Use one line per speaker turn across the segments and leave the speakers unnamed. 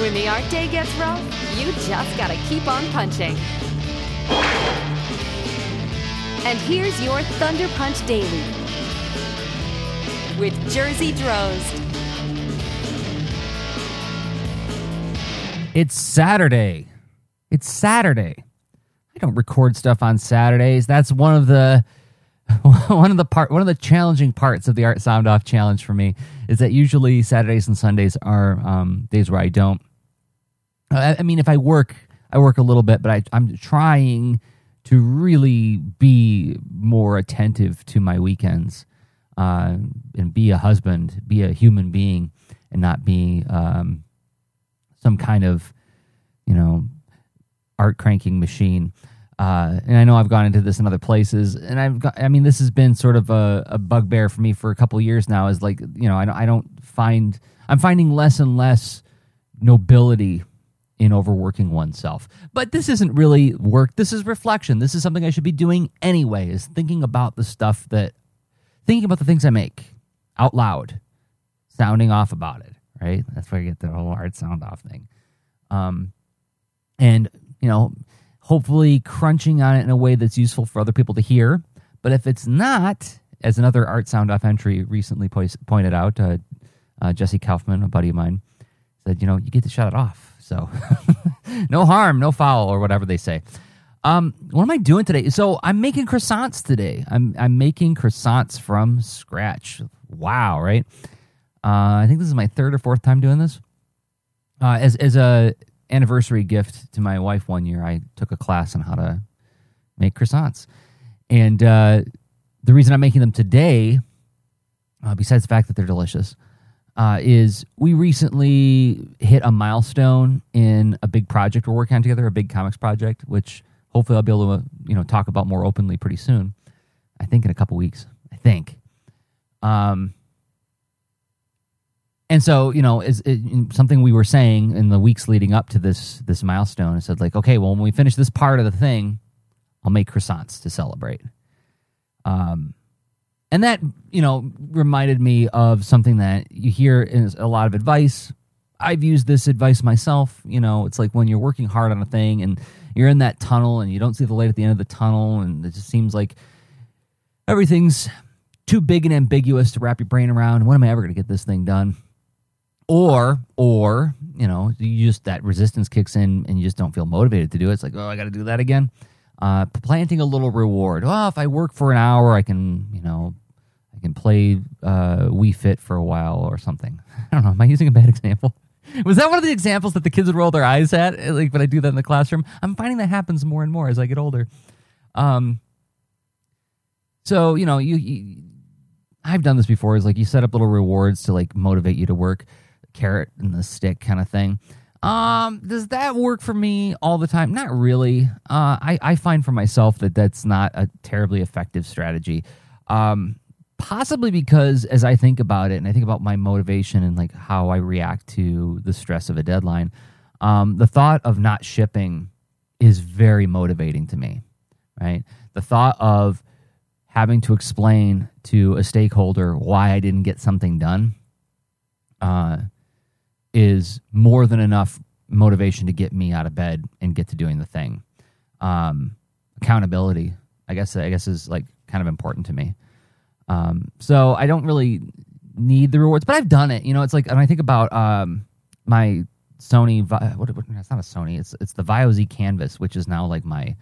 When the art day gets rough, you just gotta keep on punching. And here's your Thunder Punch Daily with Jersey Drozd.
It's Saturday. It's Saturday. I don't record stuff on Saturdays. That's one of the one of the part one of the challenging parts of the Art Sound Off challenge for me is that usually Saturdays and Sundays are um, days where I don't. I, I mean, if I work, I work a little bit, but I, I'm trying to really be more attentive to my weekends uh, and be a husband, be a human being, and not be um, some kind of, you know, art cranking machine. Uh, and I know I've gone into this in other places, and I've got, I mean, this has been sort of a, a bugbear for me for a couple years now. Is like, you know, I don't, I don't find, I'm finding less and less nobility in overworking oneself. But this isn't really work. This is reflection. This is something I should be doing anyway. Is thinking about the stuff that, thinking about the things I make out loud, sounding off about it. Right. That's where you get the whole art sound off thing. Um, and you know hopefully crunching on it in a way that's useful for other people to hear. But if it's not, as another art sound off entry recently po- pointed out, uh, uh, Jesse Kaufman, a buddy of mine, said, you know, you get to shut it off. So no harm, no foul, or whatever they say. Um, what am I doing today? So I'm making croissants today. I'm I'm making croissants from scratch. Wow, right? Uh, I think this is my third or fourth time doing this. Uh, as as a anniversary gift to my wife one year, I took a class on how to make croissants. And uh, the reason I'm making them today, uh, besides the fact that they're delicious, uh, is we recently hit a milestone in a big project we're working on together, a big comics project, which hopefully I'll be able to you know talk about more openly pretty soon. I think in a couple weeks. I think. Um, and so you know is something we were saying in the weeks leading up to this this milestone i said like okay well when we finish this part of the thing i'll make croissants to celebrate. Um and that you know reminded me of something that you hear is a lot of advice. I've used this advice myself you know it's like when you're working hard on a thing and you're in that tunnel and you don't see the light at the end of the tunnel and it just seems like everything's too big and ambiguous to wrap your brain around. When am i ever going to get this thing done or or you know you just that resistance kicks in and you just don't feel motivated to do it. It's like oh i gotta do that again. Uh, planting a little reward. Oh if i work for an hour i can you know i can play uh, Wii Fit for a while or something. I don't know. Am i using a bad example? Was that one of the examples that the kids would roll their eyes at like when i do that in the classroom? I'm finding that happens more and more as i get older. Um so you know you, you I've done this before. Is like you set up little rewards to like motivate you to work carrot and the stick kind of thing. Um, does that work for me all the time? Not really. Uh, I, I find for myself that that's not a terribly effective strategy. Um, possibly because as I think about it and I think about my motivation and like how I react to the stress of a deadline, um, the thought of not shipping is very motivating to me, right? The thought of having to explain to a stakeholder why I didn't get something done, uh, is more than enough motivation to get me out of bed and get to doing the thing. Um, accountability, I guess, I guess is like kind of important to me. Um, so I don't really need the rewards, but I've done it. You know, it's like, and I think about um, my Sony. What, what, it's not a Sony. It's it's the Vaio Z Canvas, which is now like my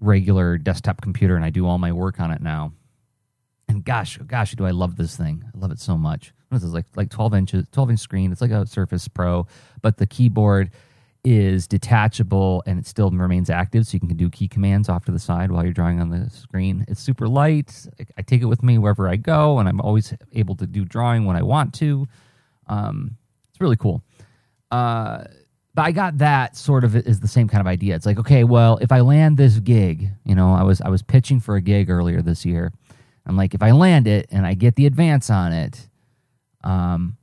regular desktop computer, and I do all my work on it now. And gosh, gosh, do I love this thing! I love it so much. What is this like like 12 inches 12 inch screen? It's like a surface pro but the keyboard is detachable and it still remains active so you can do key commands off to the side while you're drawing on the screen. It's super light. I take it with me wherever i go and i'm always able to do drawing when i want to. Um, it's really cool. Uh, but i got that sort of is the same kind of idea. It's like okay well if i land this gig you know i was i was pitching for a gig earlier this year i'm like if i land it and i get the advance on it um,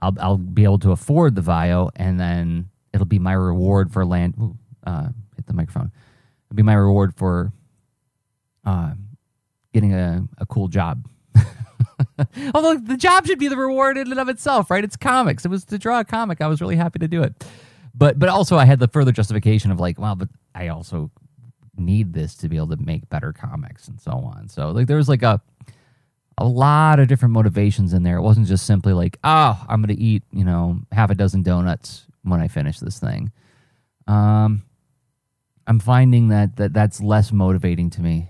I'll I'll be able to afford the Vaio, and then it'll be my reward for land. Ooh, uh, hit the microphone. It'll be my reward for uh, getting a, a cool job. Although the job should be the reward in and of itself, right? It's comics. It was to draw a comic. I was really happy to do it. but but also I had the further justification of like, well, but I also need this to be able to make better comics and so on. So like there was like a a lot of different motivations in there. It wasn't just simply like, oh, I'm to eat, you know, half a dozen donuts when I finish this thing. Um, I'm finding that, that that's less motivating to me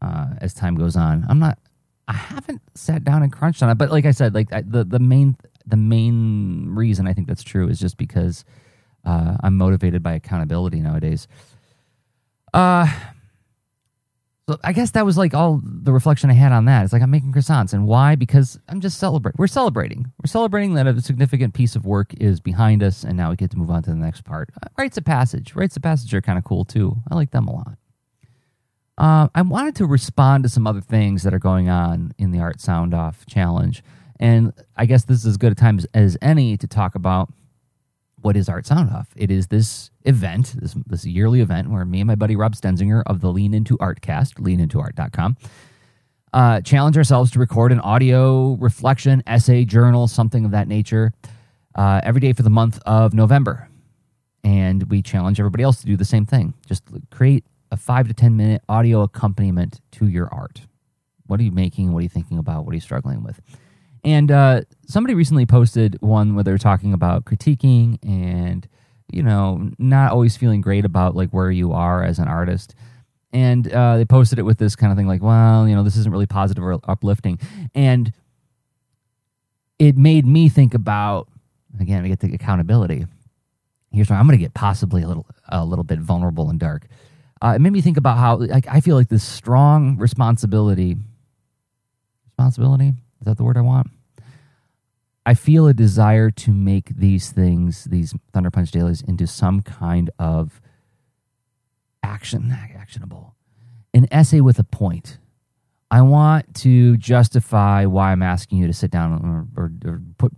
uh, as time goes on. I'm not. I haven't sat down and crunched on it, but like I said, like I, the the main the main reason I think that's true is just because uh, I'm motivated by accountability nowadays. Uh, so I guess that was like all the reflection I had on that. It's like I'm making croissants, and why? Because I'm just celebrating. We're celebrating. We're celebrating that a significant piece of work is behind us, and now we get to move on to the next part. Uh, rites of passage. Rites of passage are kind of cool too. I like them a lot. Uh, I wanted to respond to some other things that are going on in the Art Sound Off challenge, and I guess this is as good a time as, as any to talk about what is Art Sound Off? It is this event, this, this yearly event where me and my buddy Rob Stenzinger of the Lean Into Art Artcast, leanintoart.com, uh, challenge ourselves to record an audio reflection, essay, journal, something of that nature uh, every day for the month of November. And we challenge everybody else to do the same thing. Just create a five to 10 minute audio accompaniment to your art. What are you making? What are you thinking about? What are you struggling with? And uh, somebody recently posted one where they're talking about critiquing and you know not always feeling great about like where you are as an artist. And uh, they posted it with this kind of thing like, well, you know, this isn't really positive or uplifting. And it made me think about again, I get the accountability. Here's where I'm going to get possibly a little a little bit vulnerable and dark. Uh, it made me think about how like I feel like this strong responsibility. Responsibility is that the word I want? I feel a desire to make these things, these Thunder Punch dailies, into some kind of action, actionable, an essay with a point. I want to justify why I'm asking you to sit down or, or, or put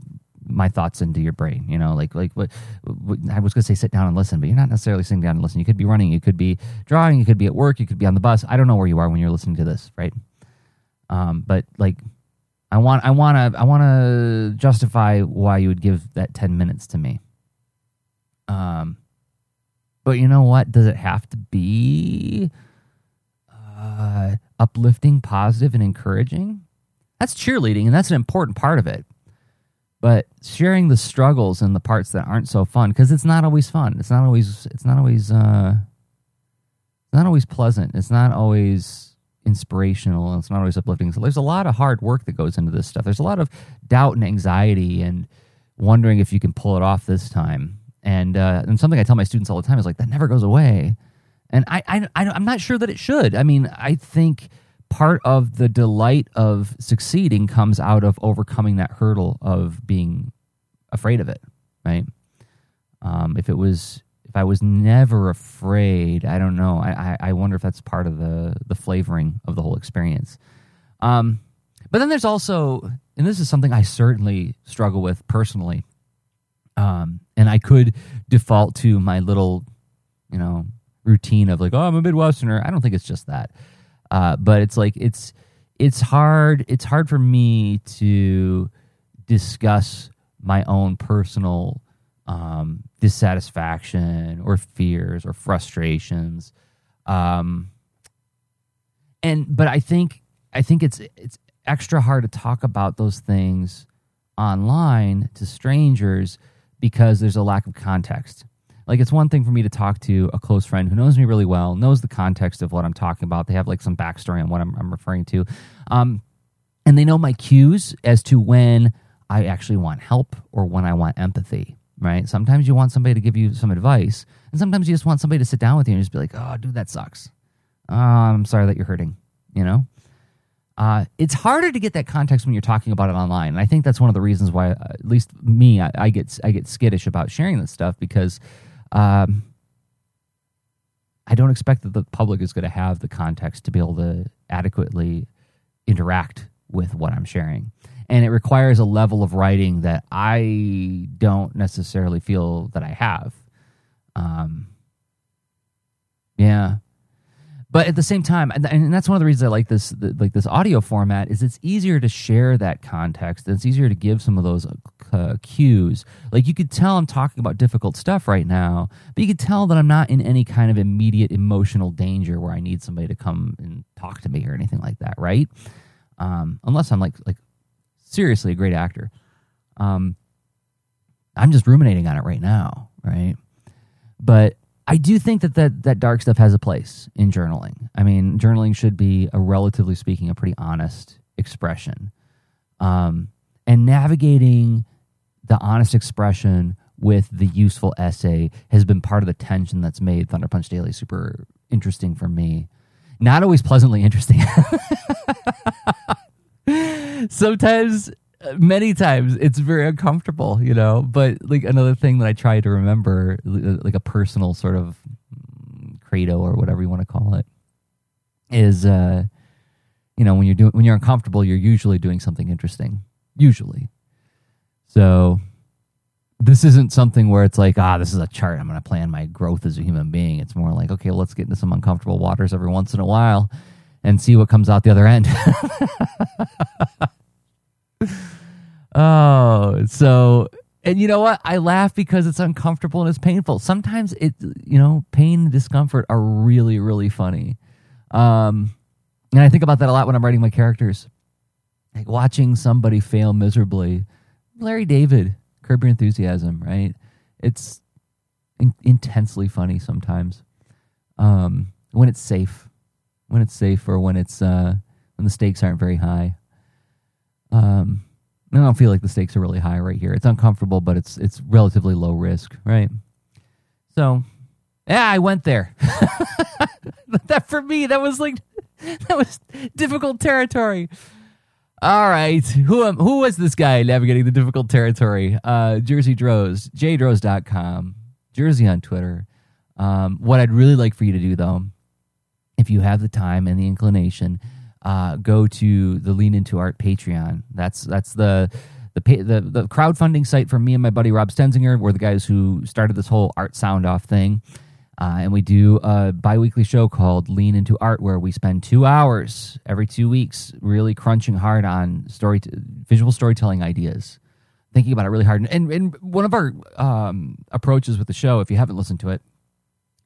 my thoughts into your brain. You know, like like what, what I was going to say, sit down and listen, but you're not necessarily sitting down and listening. You could be running, you could be drawing, you could be at work, you could be on the bus. I don't know where you are when you're listening to this, right? Um, but like I want I want to I want to justify why you would give that 10 minutes to me. Um but you know what? Does it have to be uh, uplifting, positive and encouraging? That's cheerleading and that's an important part of it. But sharing the struggles and the parts that aren't so fun because it's not always fun. It's not always it's not always uh it's not always pleasant. It's not always inspirational and it's not always uplifting. So there's a lot of hard work that goes into this stuff. There's a lot of doubt and anxiety and wondering if you can pull it off this time. And uh, and something I tell my students all the time is like that never goes away. And I, I, I I'm not sure that it should. I mean, I think part of the delight of succeeding comes out of overcoming that hurdle of being afraid of it, right? Um, if it was I was never afraid, I don't know. I, I, I wonder if that's part of the the flavoring of the whole experience. Um, but then there's also, and this is something I certainly struggle with personally. Um, and I could default to my little, you know, routine of like, oh, I'm a Midwesterner. I don't think it's just that, uh, but it's like it's it's hard. It's hard for me to discuss my own personal um, dissatisfaction or fears or frustrations. Um, and but I think I think it's it's extra hard to talk about those things online to strangers because there's a lack of context. Like it's one thing for me to talk to a close friend who knows me really well, knows the context of what I'm talking about. They have like some backstory on what I'm, I'm referring to, um, and they know my cues as to when I actually want help or when I want empathy right? Sometimes you want somebody to give you some advice, and sometimes you just want somebody to sit down with you and just be like, "Oh, dude, that sucks. Oh, I'm sorry that you're hurting." You know, uh, it's harder to get that context when you're talking about it online, and I think that's one of the reasons why, uh, at least me, I, I, get I get skittish about sharing this stuff because. Um, I don't expect that the public is going to have the context to be able to adequately interact with what I'm sharing and it requires a level of writing that I don't necessarily feel that I have. Um, yeah, but at the same time, and, and that's one of the reasons I like this, the, like this audio format, is it's easier to share that context. It's easier to give some of those uh, cues. Like you could tell I'm talking about difficult stuff right now, but you could tell that I'm not in any kind of immediate emotional danger where I need somebody to come and talk to me or anything like that, right? Um, unless I'm like like seriously a great actor. Um, I'm just ruminating on it right now, right? But I do think that, that that dark stuff has a place in journaling. I mean, journaling should be a relatively speaking a pretty honest expression. Um, and navigating the honest expression with the useful essay has been part of the tension that's made Thunder Punch Daily super interesting for me. Not always pleasantly interesting. Sometimes many times it's very uncomfortable, you know. But like another thing that I try to remember, like a personal sort of credo or whatever you want to call it, is uh, you know when you're doing when you're uncomfortable, you're usually doing something interesting. Usually, so this isn't something where it's like ah this is a chart i'm going to plan my growth as a human being it's more like okay well, let's get into some uncomfortable waters every once in a while and see what comes out the other end Oh, so and you know what? I laugh because it's uncomfortable and it's painful. Sometimes it, you know, pain and discomfort are really, really funny. Um, and I think about that a lot when I'm writing my characters. Like watching somebody fail miserably. Larry David, Curb Your Enthusiasm, right? It's in- intensely funny sometimes. Um, when it's safe, when it's safe, or when it's uh, when the stakes aren't very high. Um, I don't feel like the stakes are really high right here. It's uncomfortable, but it's it's relatively low risk, right? So, yeah, I went there. that for me, that was like that was difficult territory. All right, who am, who was this guy navigating the difficult territory? Uh, Jersey Droz, jdroz.com, Jersey on Twitter. Um, what I'd really like for you to do, though, if you have the time and the inclination, uh, go to the Lean Into Art Patreon. That's that's the the, the the crowdfunding site for me and my buddy Rob Stenzinger. We're the guys who started this whole art sound off thing. Uh, and we do a biweekly show called Lean Into Art, where we spend two hours every two weeks really crunching hard on story, visual storytelling ideas, thinking about it really hard. And, and one of our um, approaches with the show, if you haven't listened to it,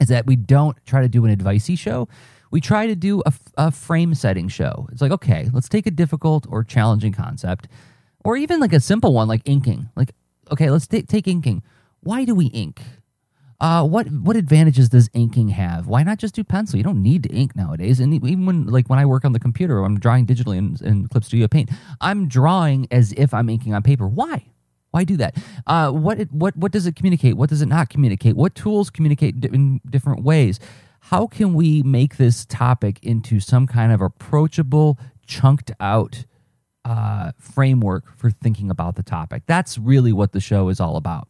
is that we don't try to do an advicey show we try to do a, a frame setting show. It's like, okay, let's take a difficult or challenging concept, or even like a simple one like inking. Like, okay, let's t- take inking. Why do we ink? Uh, what what advantages does inking have? Why not just do pencil? You don't need to ink nowadays. And even when like when I work on the computer, I'm drawing digitally in, in Clip Studio Paint. I'm drawing as if I'm inking on paper. Why? Why do that? Uh, what it, what what does it communicate? What does it not communicate? What tools communicate in different ways? How can we make this topic into some kind of approachable, chunked out uh, framework for thinking about the topic? That's really what the show is all about.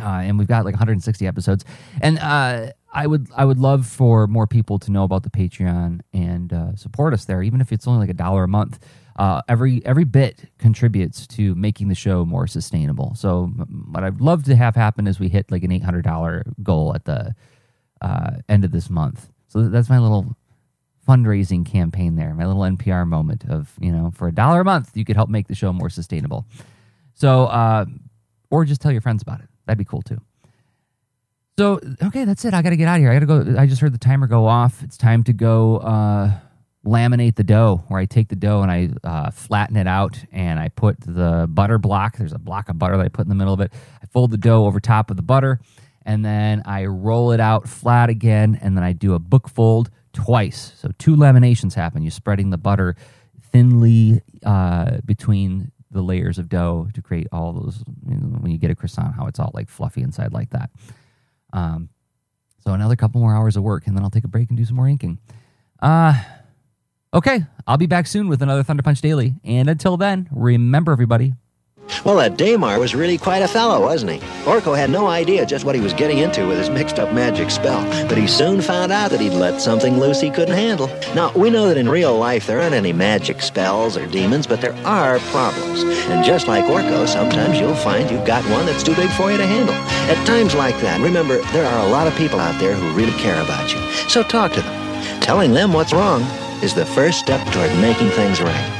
Uh, and we've got like 160 episodes, and uh, I would I would love for more people to know about the Patreon and uh, support us there, even if it's only like a dollar a month. Uh, every every bit contributes to making the show more sustainable. So, what I'd love to have happen is we hit like an eight hundred dollar goal at the uh, end of this month. So that's my little fundraising campaign there, my little NPR moment of, you know, for a dollar a month, you could help make the show more sustainable. So, uh, or just tell your friends about it. That'd be cool too. So, okay, that's it. I got to get out of here. I got to go. I just heard the timer go off. It's time to go uh, laminate the dough, where I take the dough and I uh, flatten it out and I put the butter block. There's a block of butter that I put in the middle of it. I fold the dough over top of the butter and then I roll it out flat again, and then I do a book fold twice. So two laminations happen. You're spreading the butter thinly uh, between the layers of dough to create all those. You know, when you get a croissant, how it's all like fluffy inside like that. Um, so another couple more hours of work, and then I'll take a break and do some more inking. Uh, okay, I'll be back soon with another Thunder Punch Daily. And until then, remember everybody,
well, that Daimar was really quite a fellow, wasn't he? Orko had no idea just what he was getting into with his mixed-up magic spell, but he soon found out that he'd let something loose he couldn't handle. Now, we know that in real life there aren't any magic spells or demons, but there are problems. And just like Orko, sometimes you'll find you've got one that's too big for you to handle. At times like that, remember, there are a lot of people out there who really care about you. So talk to them. telling them what's wrong is the first step toward making things right.